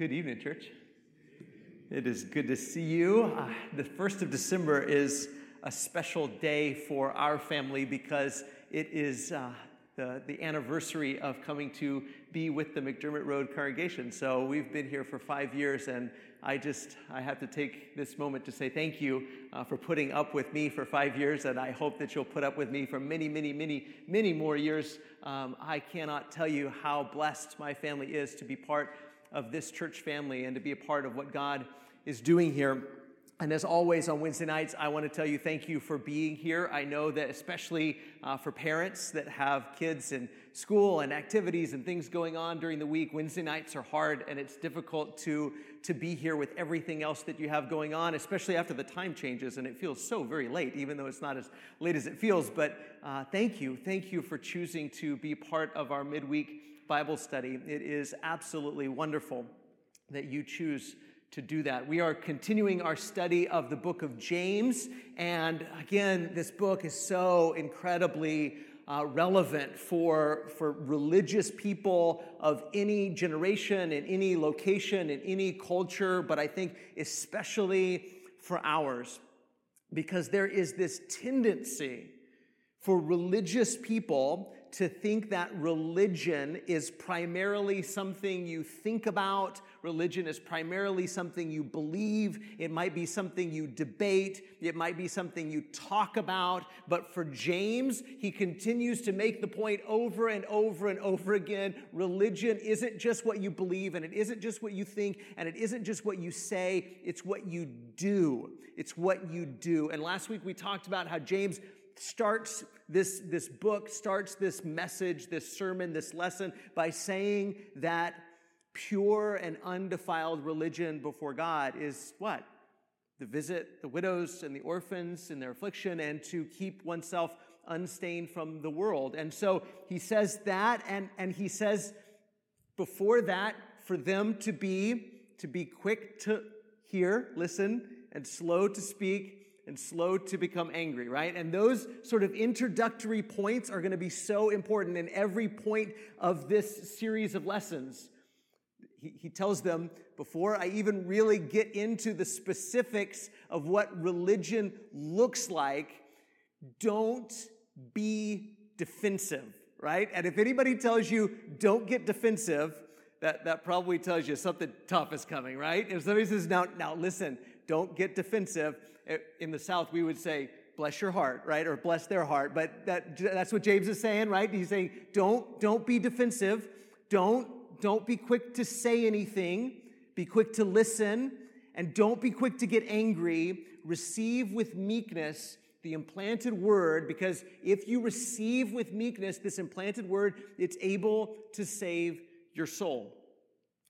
Good evening, church. It is good to see you. Uh, the 1st of December is a special day for our family because it is uh, the, the anniversary of coming to be with the McDermott Road congregation. So we've been here for five years, and I just I have to take this moment to say thank you uh, for putting up with me for five years, and I hope that you'll put up with me for many, many, many, many more years. Um, I cannot tell you how blessed my family is to be part of this church family and to be a part of what God is doing here. And as always on Wednesday nights, I want to tell you thank you for being here. I know that especially uh, for parents that have kids in school and activities and things going on during the week, Wednesday nights are hard and it's difficult to, to be here with everything else that you have going on, especially after the time changes and it feels so very late, even though it's not as late as it feels. But uh, thank you. Thank you for choosing to be part of our midweek Bible study. It is absolutely wonderful that you choose to do that. We are continuing our study of the book of James. And again, this book is so incredibly uh, relevant for, for religious people of any generation, in any location, in any culture, but I think especially for ours. Because there is this tendency for religious people to think that religion is primarily something you think about. Religion is primarily something you believe. It might be something you debate. It might be something you talk about. But for James, he continues to make the point over and over and over again. Religion isn't just what you believe and it isn't just what you think and it isn't just what you say. It's what you do. It's what you do. And last week we talked about how James starts this, this book, starts this message, this sermon, this lesson by saying that pure and undefiled religion before God is what? To visit the widows and the orphans in their affliction and to keep oneself unstained from the world. And so he says that, and, and he says before that, for them to be, to be quick to hear, listen, and slow to speak, and slow to become angry, right? And those sort of introductory points are going to be so important in every point of this series of lessons. He, he tells them, before I even really get into the specifics of what religion looks like, don't be defensive, right? And if anybody tells you, don't get defensive, that, that probably tells you something tough is coming, right? If somebody says, now, now listen, don't get defensive, Eh, in the South, we would say, bless your heart, right? Or bless their heart. But that, that's what James is saying, right? He's saying, don't, don't be defensive. Don't, don't be quick to say anything. Be quick to listen. And don't be quick to get angry. Receive with meekness the implanted word, because if you receive with meekness this implanted word, it's able to save your soul.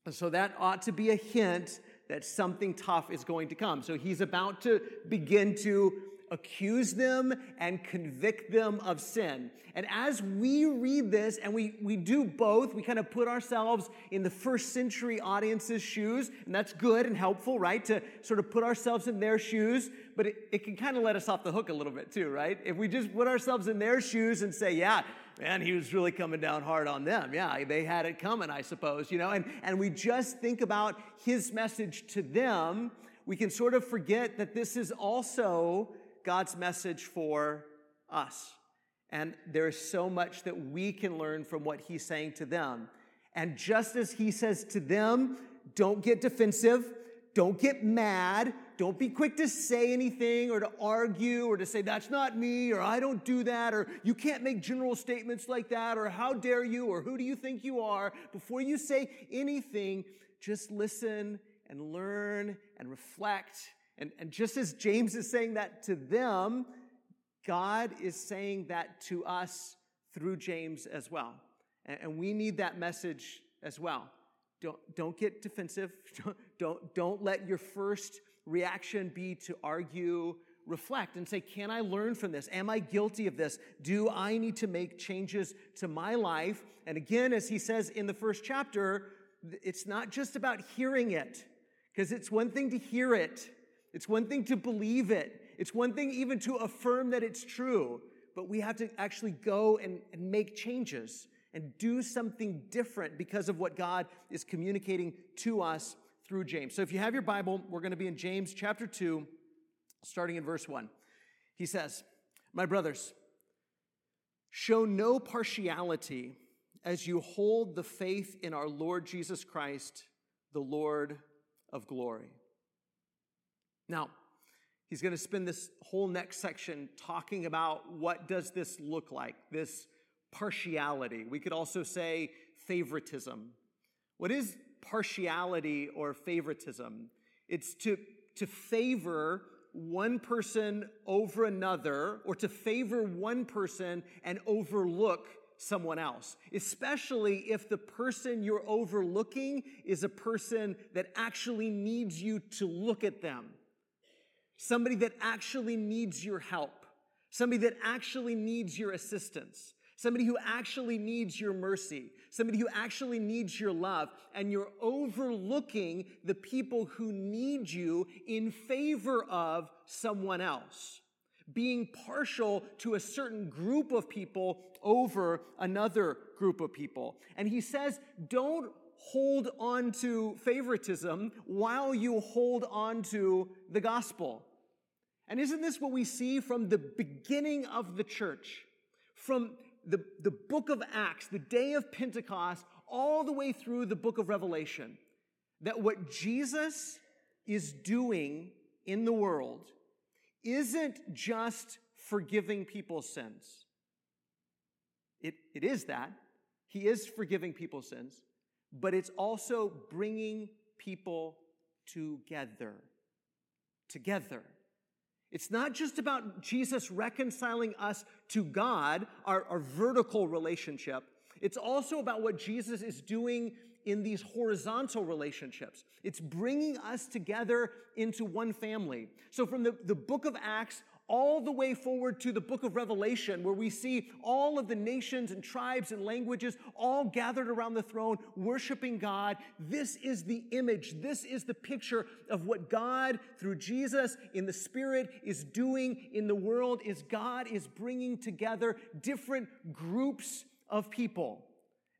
And so that ought to be a hint that something tough is going to come. So he's about to begin to accuse them and convict them of sin. And as we read this, and we, we do both, we kind of put ourselves in the first century audience's shoes, and that's good and helpful, right? To sort of put ourselves in their shoes, but it, it can kind of let us off the hook a little bit too, right? If we just put ourselves in their shoes and say, yeah, man, he was really coming down hard on them. Yeah, they had it coming, I suppose, you know, and, and we just think about his message to them, we can sort of forget that this is also God's message for us. And there's so much that we can learn from what he's saying to them. And just as he says to them, don't get defensive, don't get mad, don't be quick to say anything or to argue or to say, that's not me, or I don't do that, or you can't make general statements like that, or how dare you, or who do you think you are. Before you say anything, just listen and learn and reflect and, and just as James is saying that to them, God is saying that to us through James as well. And, and we need that message as well. Don't, don't get defensive. Don't, don't, don't let your first reaction be to argue. Reflect and say, Can I learn from this? Am I guilty of this? Do I need to make changes to my life? And again, as he says in the first chapter, it's not just about hearing it, because it's one thing to hear it, it's one thing to believe it. It's one thing even to affirm that it's true. But we have to actually go and, and make changes. and do something different because of what God is communicating to us through James. So if you have your Bible, we're going to be in James chapter 2, starting in verse 1. He says, My brothers, show no partiality as you hold the faith in our Lord Jesus Christ, the Lord of glory. Now, he's going to spend this whole next section talking about what does this look like, this partiality. We could also say favoritism. What is partiality or favoritism? It's to, to favor one person over another or to favor one person and overlook someone else, especially if the person you're overlooking is a person that actually needs you to look at them. Somebody that actually needs your help. Somebody that actually needs your assistance. Somebody who actually needs your mercy. Somebody who actually needs your love. And you're overlooking the people who need you in favor of someone else being partial to a certain group of people over another group of people. And he says, don't hold on to favoritism while you hold on to the gospel. And isn't this what we see from the beginning of the church? From the, the book of Acts, the day of Pentecost, all the way through the book of Revelation, that what Jesus is doing in the world isn't just forgiving people's sins. It, it is that. He is forgiving people's sins, but it's also bringing people together. Together. It's not just about Jesus reconciling us to God, our, our vertical relationship. It's also about what Jesus is doing in these horizontal relationships. It's bringing us together into one family. So from the, the book of Acts all the way forward to the book of Revelation, where we see all of the nations and tribes and languages all gathered around the throne, worshiping God. This is the image. This is the picture of what God, through Jesus in the Spirit, is doing in the world, is God is bringing together different groups of people.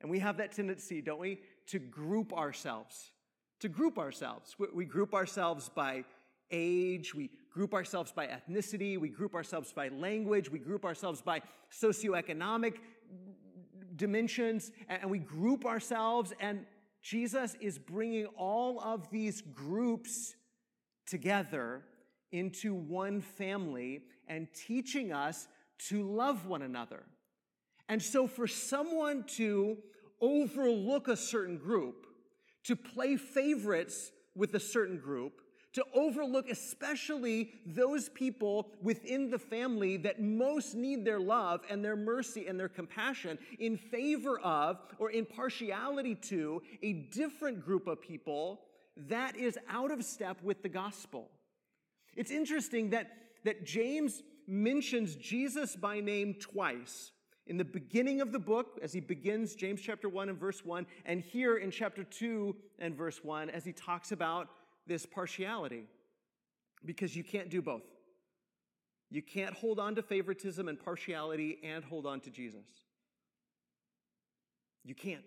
And we have that tendency, don't we, to group ourselves. To group ourselves. We group ourselves by age, we group ourselves by ethnicity, we group ourselves by language, we group ourselves by socioeconomic dimensions, and we group ourselves, and Jesus is bringing all of these groups together into one family and teaching us to love one another. And so, for someone to overlook a certain group, to play favorites with a certain group, to overlook especially those people within the family that most need their love and their mercy and their compassion in favor of or in partiality to a different group of people that is out of step with the gospel. It's interesting that, that James mentions Jesus by name twice in the beginning of the book, as he begins James chapter 1 and verse 1, and here in chapter 2 and verse 1, as he talks about this partiality. Because you can't do both. You can't hold on to favoritism and partiality and hold on to Jesus. You can't.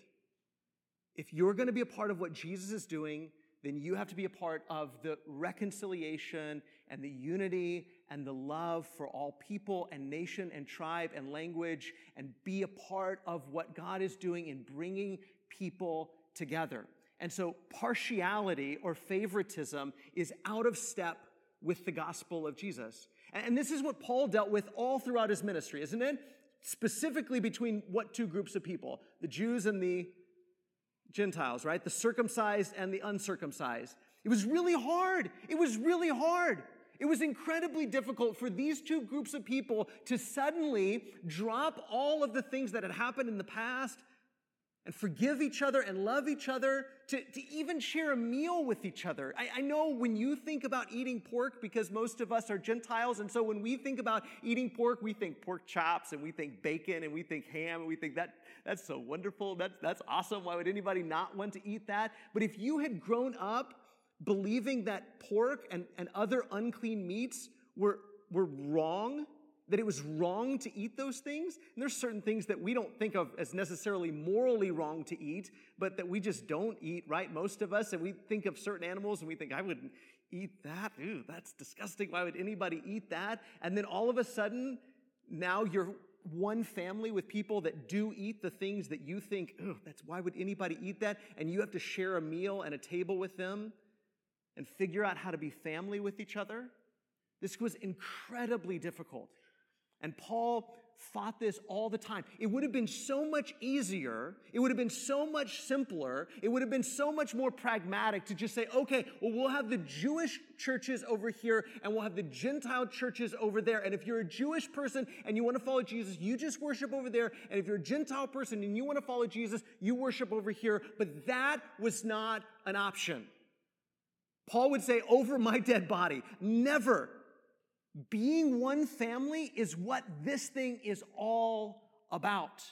If you're going to be a part of what Jesus is doing, then you have to be a part of the reconciliation and the unity and the love for all people and nation and tribe and language and be a part of what God is doing in bringing people together. And so partiality or favoritism is out of step with the gospel of Jesus. And this is what Paul dealt with all throughout his ministry, isn't it? Specifically between what two groups of people? The Jews and the Gentiles, right? The circumcised and the uncircumcised. It was really hard. It was really hard. It was incredibly difficult for these two groups of people to suddenly drop all of the things that had happened in the past and forgive each other and love each other, to, to even share a meal with each other. I, I, know when you think about eating pork, because most of us are Gentiles, and so when we think about eating pork, we think pork chops and we think bacon and we think ham and we think that that's so wonderful. That's, that's awesome. Why would anybody not want to eat that? But if you had grown up believing that pork and, and other unclean meats were, were wrong, that it was wrong to eat those things. And there's certain things that we don't think of as necessarily morally wrong to eat, but that we just don't eat, right? Most of us, and we think of certain animals and we think, I wouldn't eat that. Ooh, that's disgusting. Why would anybody eat that? And then all of a sudden, now you're one family with people that do eat the things that you think, oh, that's why would anybody eat that? And you have to share a meal and a table with them and figure out how to be family with each other. This was incredibly difficult. And Paul fought this all the time. It would have been so much easier. It would have been so much simpler. It would have been so much more pragmatic to just say, okay, well, we'll have the Jewish churches over here and we'll have the Gentile churches over there. And if you're a Jewish person and you want to follow Jesus, you just worship over there. And if you're a Gentile person and you want to follow Jesus, you worship over here. But that was not an option. Paul would say, over my dead body. Never being one family is what this thing is all about.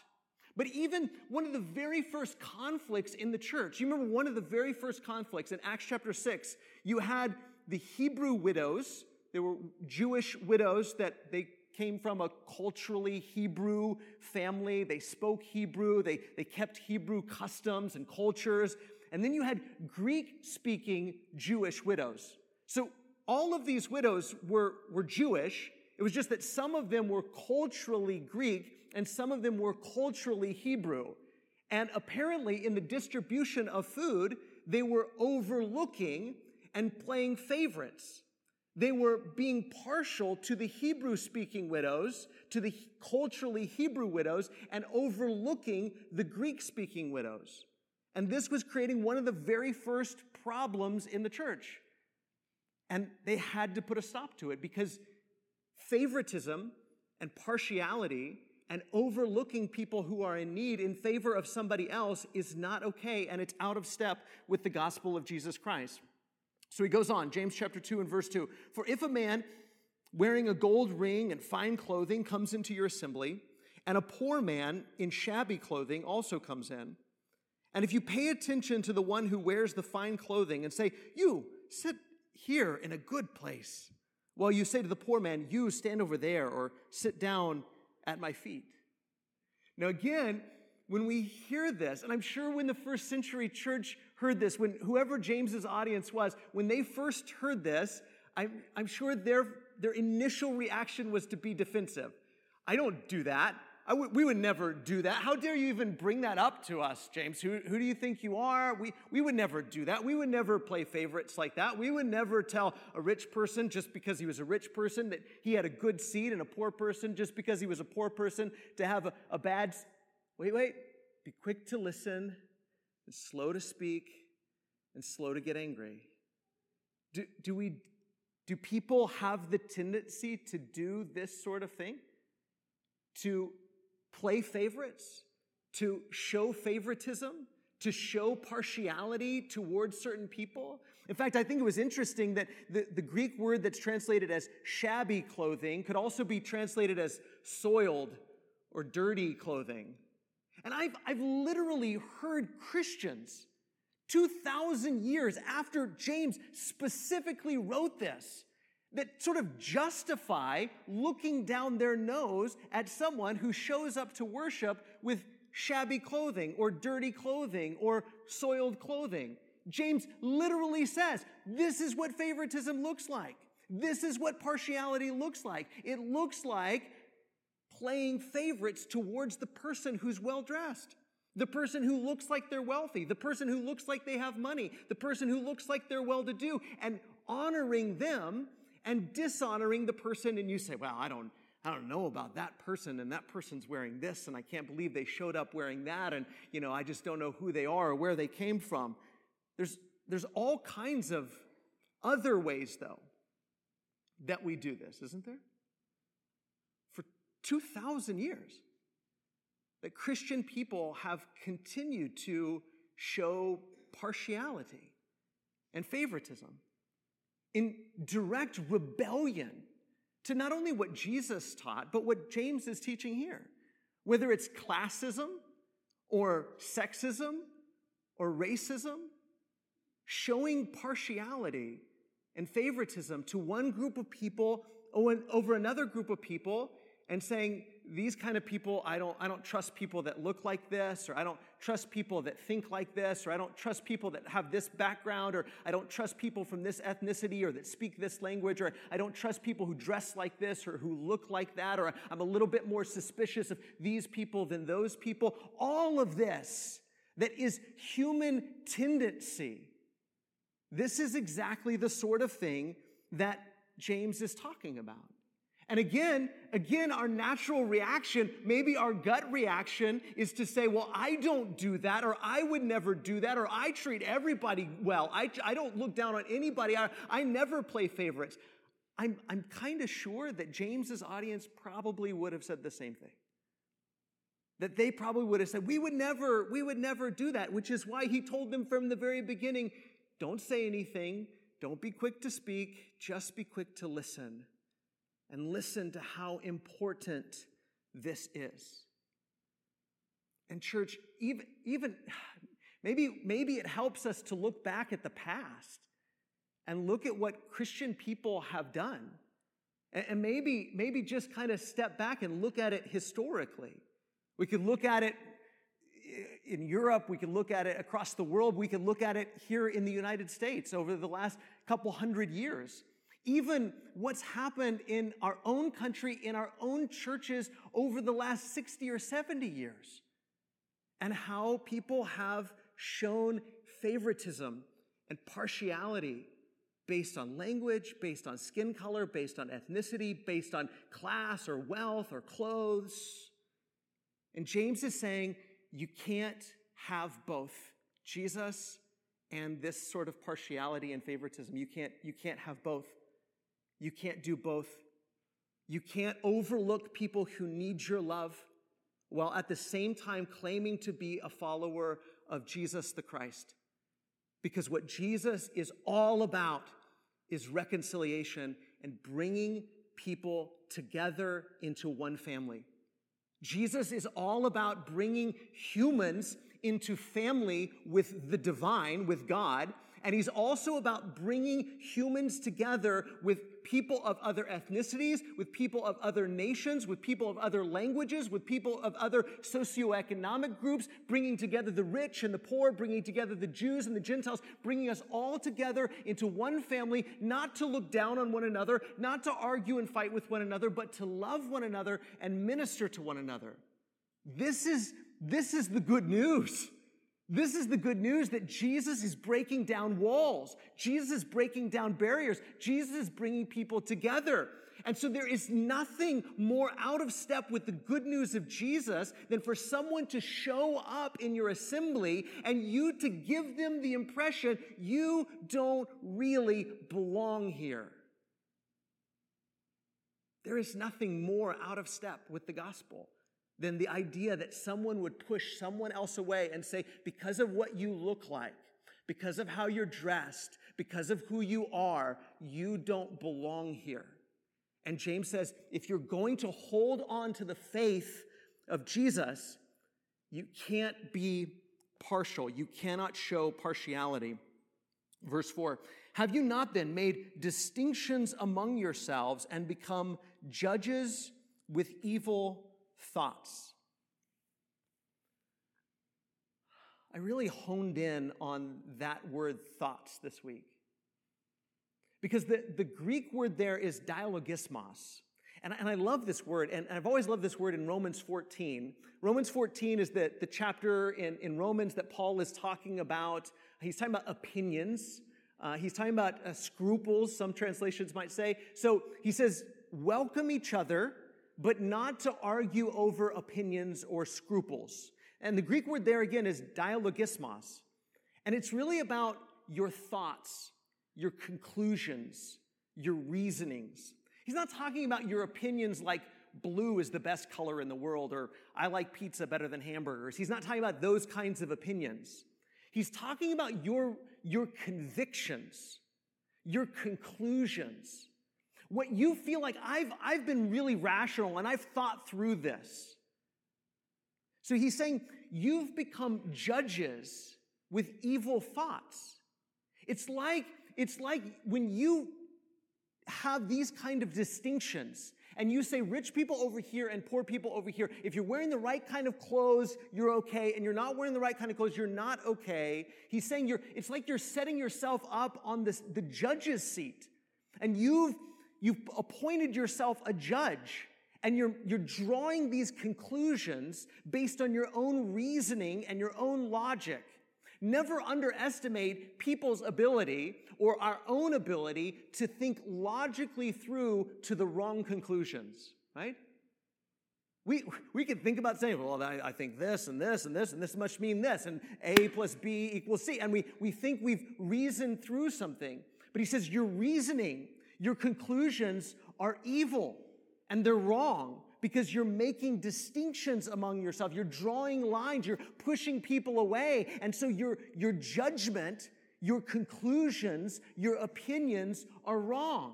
But even one of the very first conflicts in the church, you remember one of the very first conflicts in Acts chapter 6, you had the Hebrew widows. They were Jewish widows that they came from a culturally Hebrew family. They spoke Hebrew. They, they kept Hebrew customs and cultures. And then you had Greek speaking Jewish widows. So all of these widows were, were Jewish. It was just that some of them were culturally Greek and some of them were culturally Hebrew. And apparently, in the distribution of food, they were overlooking and playing favorites. They were being partial to the Hebrew speaking widows, to the culturally Hebrew widows, and overlooking the Greek speaking widows. And this was creating one of the very first problems in the church. And they had to put a stop to it because favoritism and partiality and overlooking people who are in need in favor of somebody else is not okay and it's out of step with the gospel of Jesus Christ. So he goes on, James chapter 2 and verse 2. For if a man wearing a gold ring and fine clothing comes into your assembly, and a poor man in shabby clothing also comes in, and if you pay attention to the one who wears the fine clothing and say, You, sit here in a good place. While you say to the poor man, You stand over there or sit down at my feet. Now, again, when we hear this, and I'm sure when the first century church heard this, when whoever James's audience was, when they first heard this, I'm, I'm sure their, their initial reaction was to be defensive. I don't do that we would never do that. How dare you even bring that up to us, James? Who, who do you think you are? We, we would never do that. We would never play favorites like that. We would never tell a rich person just because he was a rich person that he had a good seat and a poor person just because he was a poor person to have a, a bad. Wait, wait. Be quick to listen and slow to speak and slow to get angry. Do, do we do people have the tendency to do this sort of thing? To play favorites, to show favoritism, to show partiality towards certain people. In fact, I think it was interesting that the, the Greek word that's translated as shabby clothing could also be translated as soiled or dirty clothing. And I've, I've literally heard Christians 2,000 years after James specifically wrote this that sort of justify looking down their nose at someone who shows up to worship with shabby clothing or dirty clothing or soiled clothing. James literally says, this is what favoritism looks like. This is what partiality looks like. It looks like playing favorites towards the person who's well dressed. The person who looks like they're wealthy, the person who looks like they have money, the person who looks like they're well to do, and honoring them and dishonoring the person. And you say, well, I don't, I don't know about that person and that person's wearing this and I can't believe they showed up wearing that and you know I just don't know who they are or where they came from. There's there's all kinds of other ways though that we do this, isn't there? For 2000 years that Christian people have continued to show partiality and favoritism in direct rebellion to not only what Jesus taught, but what James is teaching here. Whether it's classism or sexism or racism, showing partiality and favoritism to one group of people over another group of people and saying, these kind of people, I don't, I don't trust people that look like this, or I don't trust people that think like this, or I don't trust people that have this background, or I don't trust people from this ethnicity or that speak this language, or I don't trust people who dress like this or who look like that, or I'm a little bit more suspicious of these people than those people. All of this that is human tendency. This is exactly the sort of thing that James is talking about. And again, again, our natural reaction, maybe our gut reaction is to say, well, I don't do that, or I would never do that, or I treat everybody well. I, I don't look down on anybody. I, I never play favorites. I'm, I'm kind of sure that James's audience probably would have said the same thing. That they probably would have said, we would never, we would never do that, which is why he told them from the very beginning, don't say anything, don't be quick to speak, just be quick to listen and listen to how important this is. And church, even, even maybe, maybe it helps us to look back at the past and look at what Christian people have done. And, and maybe, maybe just kind of step back and look at it historically. We could look at it in Europe, we can look at it across the world, we can look at it here in the United States over the last couple hundred years even what's happened in our own country, in our own churches over the last 60 or 70 years, and how people have shown favoritism and partiality based on language, based on skin color, based on ethnicity, based on class or wealth or clothes. And James is saying you can't have both Jesus and this sort of partiality and favoritism. You can't, you can't have both. You can't do both. You can't overlook people who need your love while at the same time claiming to be a follower of Jesus the Christ. Because what Jesus is all about is reconciliation and bringing people together into one family. Jesus is all about bringing humans into family with the divine, with God, and he's also about bringing humans together with people of other ethnicities, with people of other nations, with people of other languages, with people of other socioeconomic groups, bringing together the rich and the poor, bringing together the Jews and the Gentiles, bringing us all together into one family, not to look down on one another, not to argue and fight with one another, but to love one another and minister to one another. This is, this is the good news. This is the good news that Jesus is breaking down walls. Jesus is breaking down barriers. Jesus is bringing people together. And so there is nothing more out of step with the good news of Jesus than for someone to show up in your assembly and you to give them the impression you don't really belong here. There is nothing more out of step with the gospel than the idea that someone would push someone else away and say, because of what you look like, because of how you're dressed, because of who you are, you don't belong here. And James says, if you're going to hold on to the faith of Jesus, you can't be partial. You cannot show partiality. Verse 4 Have you not then made distinctions among yourselves and become judges with evil thoughts. I really honed in on that word thoughts this week. Because the, the Greek word there is dialogismos. And, and I love this word, and, I've always loved this word in Romans 14. Romans 14 is the, the chapter in, in Romans that Paul is talking about. He's talking about opinions. Uh, he's talking about uh, scruples, some translations might say. So he says, welcome each other but not to argue over opinions or scruples. And the Greek word there again is dialogismos. And it's really about your thoughts, your conclusions, your reasonings. He's not talking about your opinions like blue is the best color in the world or I like pizza better than hamburgers. He's not talking about those kinds of opinions. He's talking about your, your convictions, your conclusions, what you feel like I've, I've been really rational and I've thought through this. So he's saying you've become judges with evil thoughts. It's like, it's like when you have these kind of distinctions and you say rich people over here and poor people over here, if you're wearing the right kind of clothes, you're okay, and you're not wearing the right kind of clothes, you're not okay. He's saying you're, it's like you're setting yourself up on this, the judge's seat. And you've, you've appointed yourself a judge. And you're, you're drawing these conclusions based on your own reasoning and your own logic. Never underestimate people's ability or our own ability to think logically through to the wrong conclusions, right? We, we can think about saying, well, I, I, think this and this and this and this must mean this, and A plus B equals C. And we, we think we've reasoned through something. But he says, your reasoning, your conclusions are evil and they're wrong because you're making distinctions among yourself. You're drawing lines. You're pushing people away. And so your, your judgment, your conclusions, your opinions are wrong.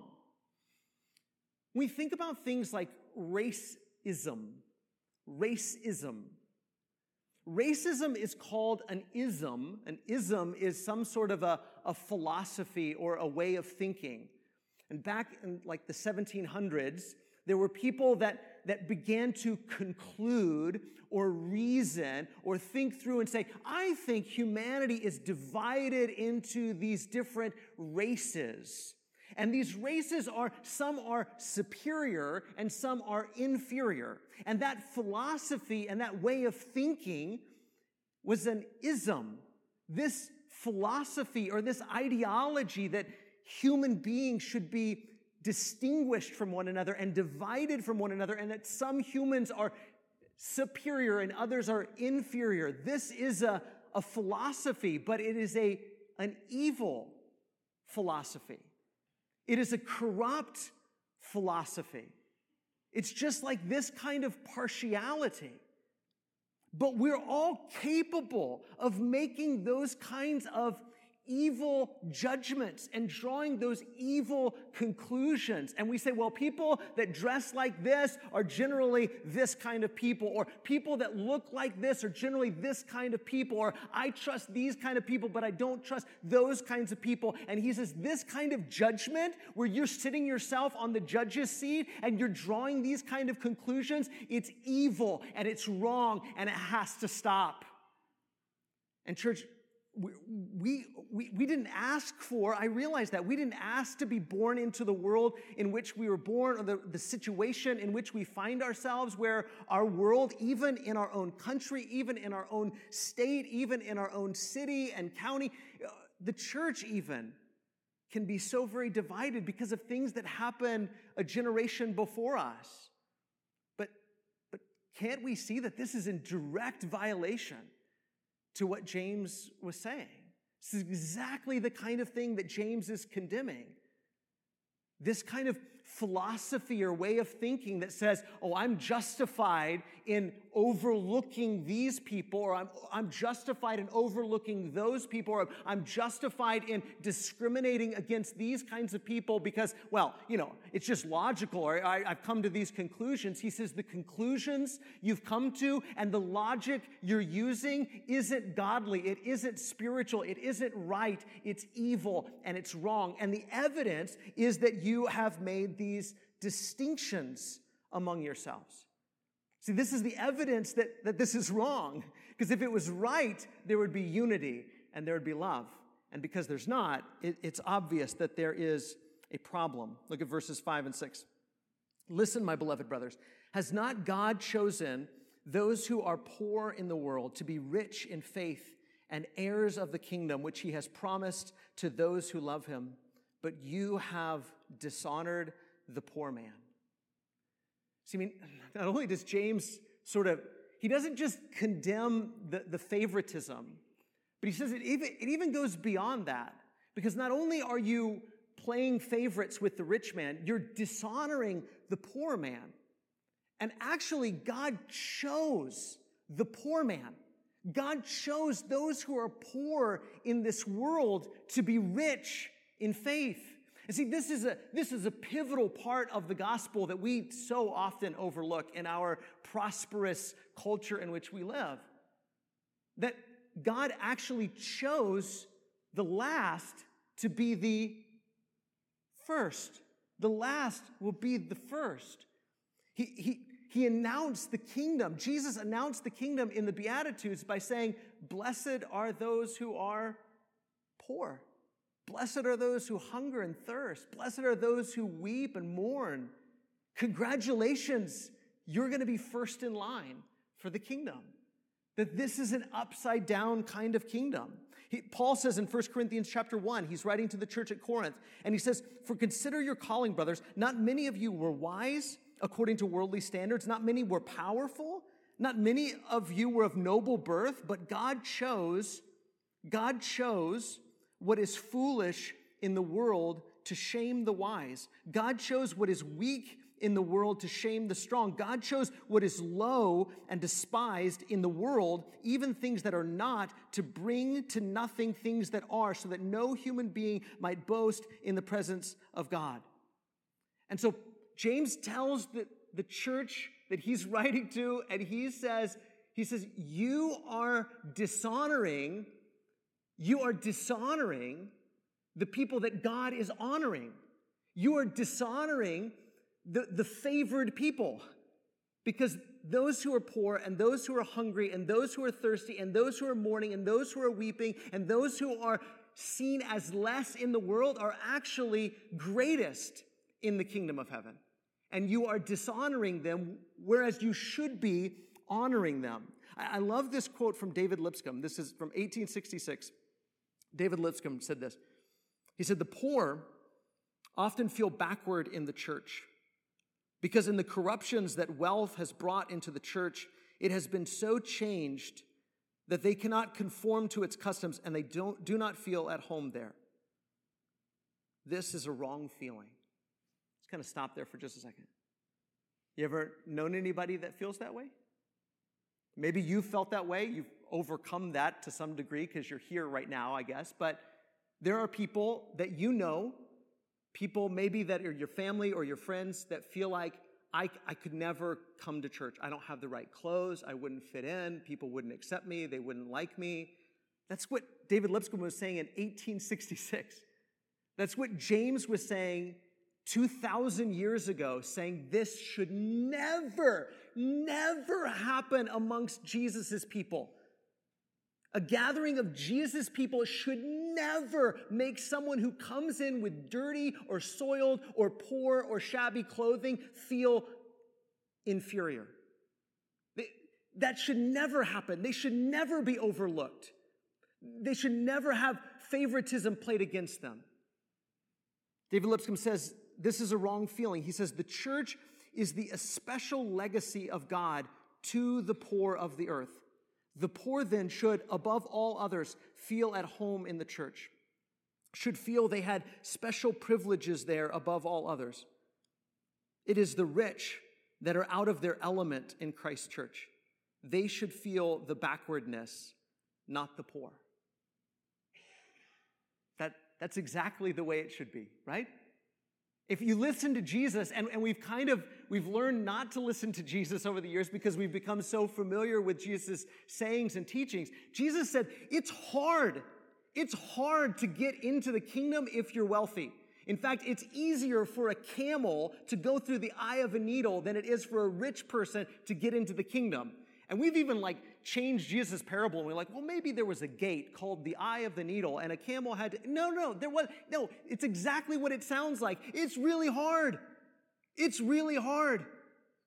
We think about things like racism. Racism. Racism is called an ism. An ism is some sort of a, a philosophy or a way of thinking. And back in like the 1700s, there were people that that began to conclude or reason or think through and say, I think humanity is divided into these different races. And these races are, some are superior and some are inferior. And that philosophy and that way of thinking was an ism. This philosophy or this ideology that human beings should be distinguished from one another and divided from one another, and that some humans are superior and others are inferior. This is a, a philosophy, but it is a, an evil philosophy. It is a corrupt philosophy. It's just like this kind of partiality. But we're all capable of making those kinds of evil judgments and drawing those evil conclusions. And we say, well, people that dress like this are generally this kind of people, or people that look like this are generally this kind of people, or I trust these kind of people, but I don't trust those kinds of people. And he says, this kind of judgment where you're sitting yourself on the judge's seat and you're drawing these kind of conclusions, it's evil and it's wrong and it has to stop. And church, we, we, we didn't ask for, I realize that, we didn't ask to be born into the world in which we were born or the, the situation in which we find ourselves, where our world, even in our own country, even in our own state, even in our own city and county, uh, the church even, can be so very divided because of things that happened a generation before us. But, but can't we see that this is in direct violation? To what James was saying. This is exactly the kind of thing that James is condemning. This kind of philosophy or way of thinking that says, oh, I'm justified in overlooking these people, or I'm, I'm justified in overlooking those people, or I'm justified in discriminating against these kinds of people because, well, you know, it's just logical, or I, I've come to these conclusions. He says the conclusions you've come to and the logic you're using isn't godly, it isn't spiritual, it isn't right, it's evil, and it's wrong. And the evidence is that you have made these distinctions among yourselves. See, this is the evidence that, that this is wrong. Because if it was right, there would be unity and there would be love. And because there's not, it, it's obvious that there is a problem. Look at verses 5 and 6. Listen, my beloved brothers, has not God chosen those who are poor in the world to be rich in faith and heirs of the kingdom which he has promised to those who love him? But you have dishonored the poor man. See, I mean, not only does James sort of, he doesn't just condemn the, the favoritism, but he says it even, it even goes beyond that. Because not only are you playing favorites with the rich man, you're dishonoring the poor man. And actually, God chose the poor man. God chose those who are poor in this world to be rich in faith. And see, this is a, this is a pivotal part of the gospel that we so often overlook in our prosperous culture in which we live. That God actually chose the last to be the first. The last will be the first. He, he, he announced the kingdom. Jesus announced the kingdom in the Beatitudes by saying, Blessed are those who are poor. Blessed are those who hunger and thirst. Blessed are those who weep and mourn. Congratulations, you're going to be first in line for the kingdom. That this is an upside down kind of kingdom. He, Paul says in 1 Corinthians chapter 1, he's writing to the church at Corinth, and he says, For consider your calling, brothers. Not many of you were wise according to worldly standards. Not many were powerful. Not many of you were of noble birth, but God chose, God chose what is foolish in the world to shame the wise. God chose what is weak in the world to shame the strong. God chose what is low and despised in the world, even things that are not, to bring to nothing things that are, so that no human being might boast in the presence of God. And so James tells the, the church that he's writing to, and he says, he says, you are dishonoring, you are dishonoring the people that God is honoring. You are dishonoring the, the favored people. Because those who are poor and those who are hungry and those who are thirsty and those who are mourning and those who are weeping and those who are seen as less in the world are actually greatest in the kingdom of heaven. And you are dishonoring them, whereas you should be honoring them. I love this quote from David Lipscomb. This is from 1866. David Lipscomb said this. He said, The poor often feel backward in the church because in the corruptions that wealth has brought into the church, it has been so changed that they cannot conform to its customs and they don't, do not feel at home there. This is a wrong feeling. Let's kind of stop there for just a second. You ever known anybody that feels that way? Maybe you felt that way. You've overcome that to some degree because you're here right now, I guess. But there are people that you know People maybe that are your family or your friends that feel like, I, I could never come to church. I don't have the right clothes. I wouldn't fit in. People wouldn't accept me. They wouldn't like me. That's what David Lipscomb was saying in 1866. That's what James was saying 2,000 years ago, saying this should never, never happen amongst Jesus' people. A gathering of Jesus people should never make someone who comes in with dirty or soiled or poor or shabby clothing feel inferior. that should never happen. They should never be overlooked. They should never have favoritism played against them. David Lipscomb says this is a wrong feeling. He says the church is the especial legacy of God to the poor of the earth. The poor then should, above all others, feel at home in the church, should feel they had special privileges there above all others. It is the rich that are out of their element in Christ's church. They should feel the backwardness, not the poor. That, that's exactly the way it should be, right? If you listen to Jesus, and, and we've kind of, we've learned not to listen to Jesus over the years because we've become so familiar with Jesus' sayings and teachings. Jesus said, it's hard. It's hard to get into the kingdom if you're wealthy. In fact, it's easier for a camel to go through the eye of a needle than it is for a rich person to get into the kingdom. And we've even like changed Jesus' parable and we're like, well, maybe there was a gate called the eye of the needle and a camel had to, no, no, there was, no, it's exactly what it sounds like. It's really hard. It's really hard.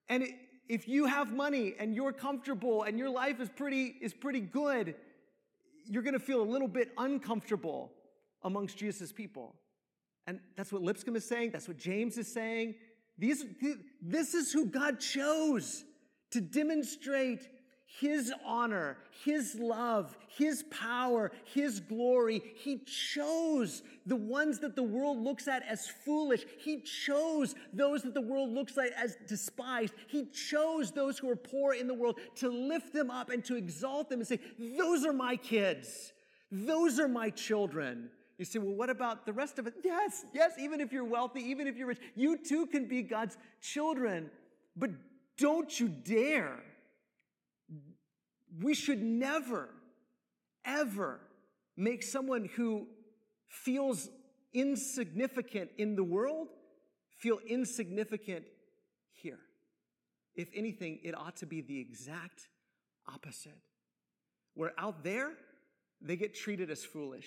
And if you have money and you're comfortable and your life is pretty, is pretty good, you're going to feel a little bit uncomfortable amongst Jesus' people. And that's what Lipscomb is saying. That's what James is saying. These, this is who God chose to demonstrate his honor, his love, his power, his glory. He chose the ones that the world looks at as foolish. He chose those that the world looks at as despised. He chose those who are poor in the world to lift them up and to exalt them and say, those are my kids. Those are my children. You say, well, what about the rest of it? Yes, yes, even if you're wealthy, even if you're rich, you too can be God's children. But don't you dare. We should never, ever make someone who feels insignificant in the world feel insignificant here. if anything, it ought to be the exact opposite. Where out there, they get treated as foolish.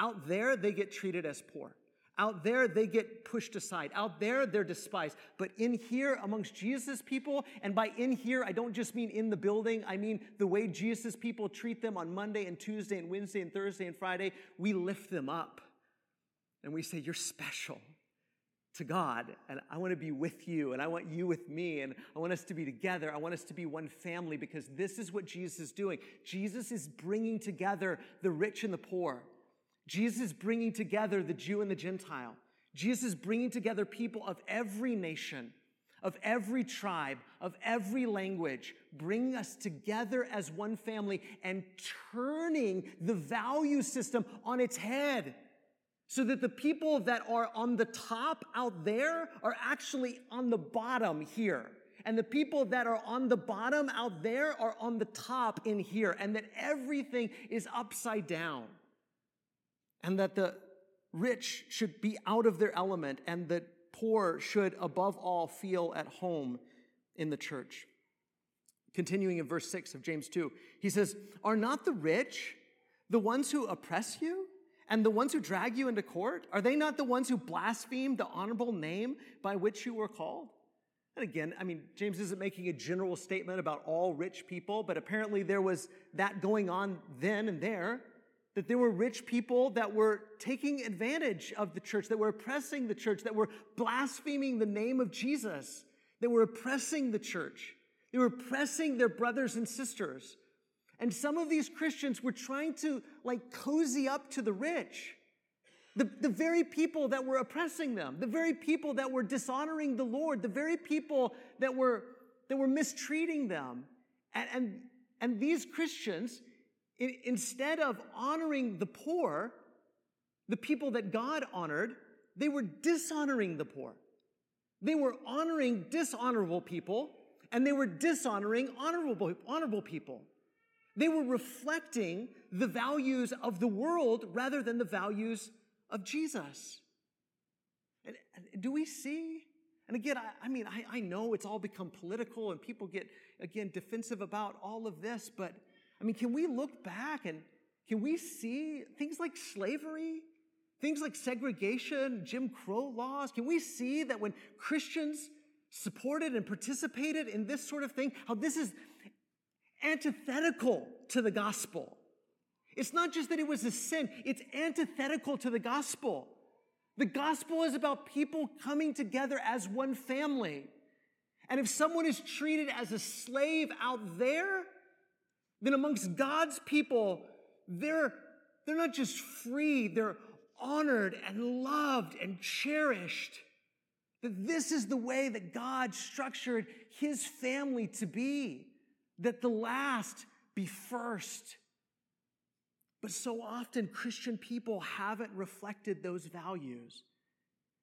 Out there, they get treated as poor. Out there, they get pushed aside. Out there, they're despised. But in here, amongst Jesus' people, and by in here, I don't just mean in the building, I mean the way Jesus' people treat them on Monday and Tuesday and Wednesday and Thursday and Friday, we lift them up. And we say, You're special to God, and I want to be with you, and I want you with me, and I want us to be together. I want us to be one family because this is what Jesus is doing. Jesus is bringing together the rich and the poor. Jesus is bringing together the Jew and the Gentile. Jesus is bringing together people of every nation, of every tribe, of every language, bringing us together as one family and turning the value system on its head so that the people that are on the top out there are actually on the bottom here. And the people that are on the bottom out there are on the top in here, and that everything is upside down and that the rich should be out of their element and that poor should, above all, feel at home in the church. Continuing in verse 6 of James 2, he says, Are not the rich the ones who oppress you and the ones who drag you into court? Are they not the ones who blaspheme the honorable name by which you were called? And again, I mean, James isn't making a general statement about all rich people, but apparently there was that going on then and there that there were rich people that were taking advantage of the church, that were oppressing the church, that were blaspheming the name of Jesus, that were oppressing the church. They were oppressing their brothers and sisters. And some of these Christians were trying to like cozy up to the rich. The, the very people that were oppressing them, the very people that were dishonoring the Lord, the very people that were, that were mistreating them. And, and, and these Christians, instead of honoring the poor, the people that God honored, they were dishonoring the poor. They were honoring dishonorable people, and they were dishonoring honorable, honorable people. They were reflecting the values of the world rather than the values of Jesus. And, do we see? And again, I, I mean, I, I know it's all become political and people get, again, defensive about all of this, but I mean, can we look back and can we see things like slavery, things like segregation, Jim Crow laws? Can we see that when Christians supported and participated in this sort of thing, how this is antithetical to the gospel? It's not just that it was a sin, it's antithetical to the gospel. The gospel is about people coming together as one family. And if someone is treated as a slave out there, then amongst God's people, they're, they're not just free, they're honored and loved and cherished. That this is the way that God structured his family to be, that the last be first. But so often Christian people haven't reflected those values.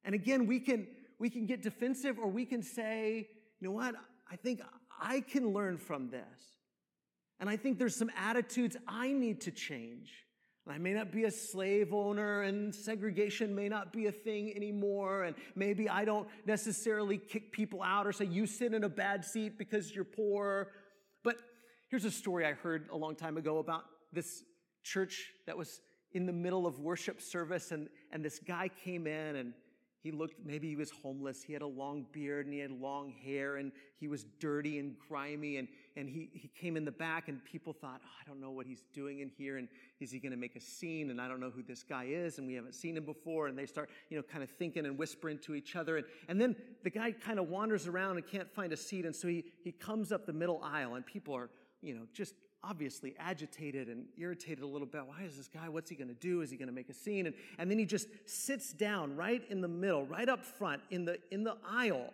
And again, we can, we can get defensive or we can say, you know what? I think I can learn from this. And I think there's some attitudes I need to change. I may not be a slave owner, and segregation may not be a thing anymore. And maybe I don't necessarily kick people out or say, you sit in a bad seat because you're poor. But here's a story I heard a long time ago about this church that was in the middle of worship service, and, and this guy came in and he looked, maybe he was homeless. He had a long beard and he had long hair and he was dirty and grimy. And, and he, he came in the back and people thought, oh, I don't know what he's doing in here. And is he going to make a scene? And I don't know who this guy is. And we haven't seen him before. And they start, you know, kind of thinking and whispering to each other. And, and then the guy kind of wanders around and can't find a seat. And so he, he comes up the middle aisle and people are, you know, just obviously agitated and irritated a little bit. Why is this guy? What's he going to do? Is he going to make a scene? And, and then he just sits down right in the middle, right up front in the, in the aisle.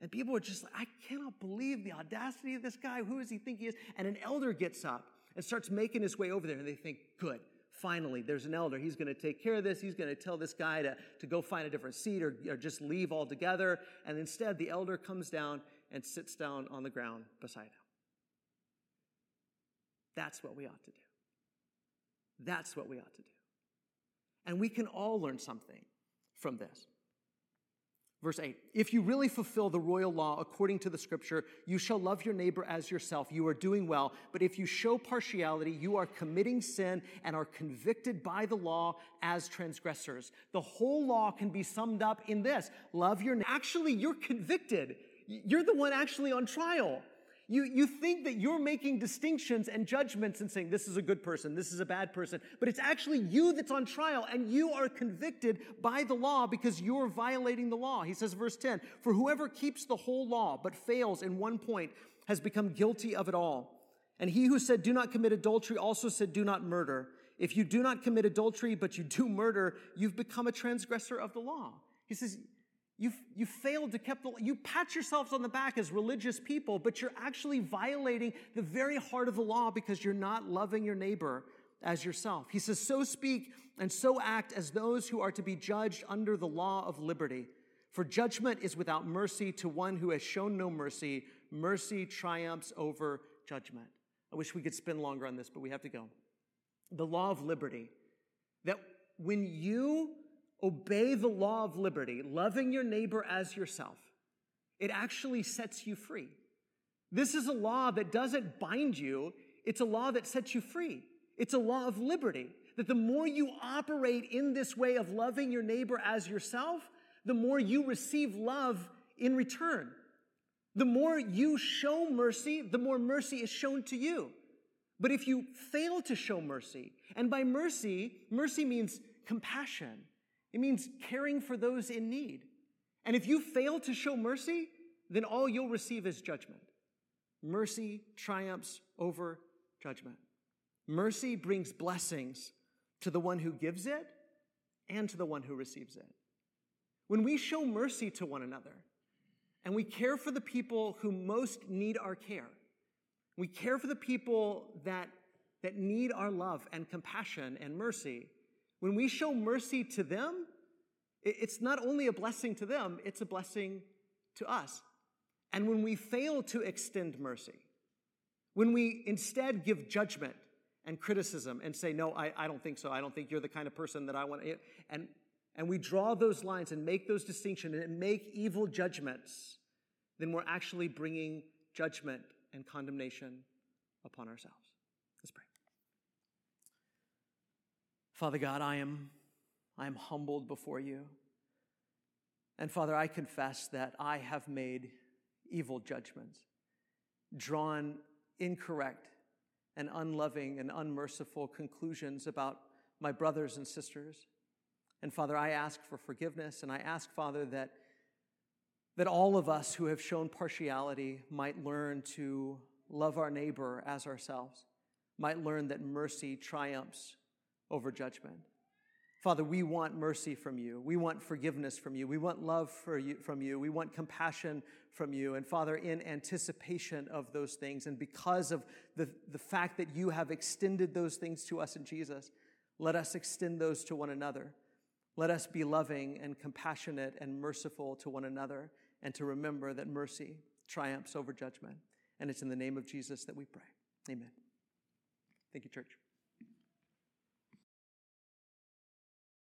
And people are just like, I cannot believe the audacity of this guy. Who does he think he is? And an elder gets up and starts making his way over there. And they think, good, finally, there's an elder. He's going to take care of this. He's going to tell this guy to, to go find a different seat or, or just leave altogether. And instead, the elder comes down and sits down on the ground beside him. That's what we ought to do. That's what we ought to do. And we can all learn something from this. Verse 8 If you really fulfill the royal law according to the scripture, you shall love your neighbor as yourself. You are doing well. But if you show partiality, you are committing sin and are convicted by the law as transgressors. The whole law can be summed up in this love your neighbor. Actually, you're convicted. You're the one actually on trial. You, you think that you're making distinctions and judgments and saying, this is a good person, this is a bad person, but it's actually you that's on trial and you are convicted by the law because you're violating the law. He says, verse 10, for whoever keeps the whole law but fails in one point has become guilty of it all. And he who said, do not commit adultery also said, do not murder. If you do not commit adultery, but you do murder, you've become a transgressor of the law. He says, You've, you failed to keep the, you pat yourselves on the back as religious people, but you're actually violating the very heart of the law because you're not loving your neighbor as yourself. He says, so speak and so act as those who are to be judged under the law of liberty. For judgment is without mercy to one who has shown no mercy. Mercy triumphs over judgment. I wish we could spend longer on this, but we have to go. The law of liberty. That when you obey the law of liberty, loving your neighbor as yourself, it actually sets you free. This is a law that doesn't bind you, it's a law that sets you free. It's a law of liberty. That the more you operate in this way of loving your neighbor as yourself, the more you receive love in return. The more you show mercy, the more mercy is shown to you. But if you fail to show mercy, and by mercy, mercy means compassion, it means caring for those in need. And if you fail to show mercy, then all you'll receive is judgment. Mercy triumphs over judgment. Mercy brings blessings to the one who gives it and to the one who receives it. When we show mercy to one another and we care for the people who most need our care, we care for the people that, that need our love and compassion and mercy, when we show mercy to them, it's not only a blessing to them, it's a blessing to us. And when we fail to extend mercy, when we instead give judgment and criticism and say, no, I, I don't think so. I don't think you're the kind of person that I want. And, and we draw those lines and make those distinctions and make evil judgments, then we're actually bringing judgment and condemnation upon ourselves. Let's pray. Father God, I am, I am humbled before you. And Father, I confess that I have made evil judgments, drawn incorrect and unloving and unmerciful conclusions about my brothers and sisters. And Father, I ask for forgiveness, and I ask, Father, that, that all of us who have shown partiality might learn to love our neighbor as ourselves, might learn that mercy triumphs over judgment. Father, we want mercy from you. We want forgiveness from you. We want love you, from you. We want compassion from you. And Father, in anticipation of those things and because of the, the fact that you have extended those things to us in Jesus, let us extend those to one another. Let us be loving and compassionate and merciful to one another and to remember that mercy triumphs over judgment. And it's in the name of Jesus that we pray. Amen. Thank you, church.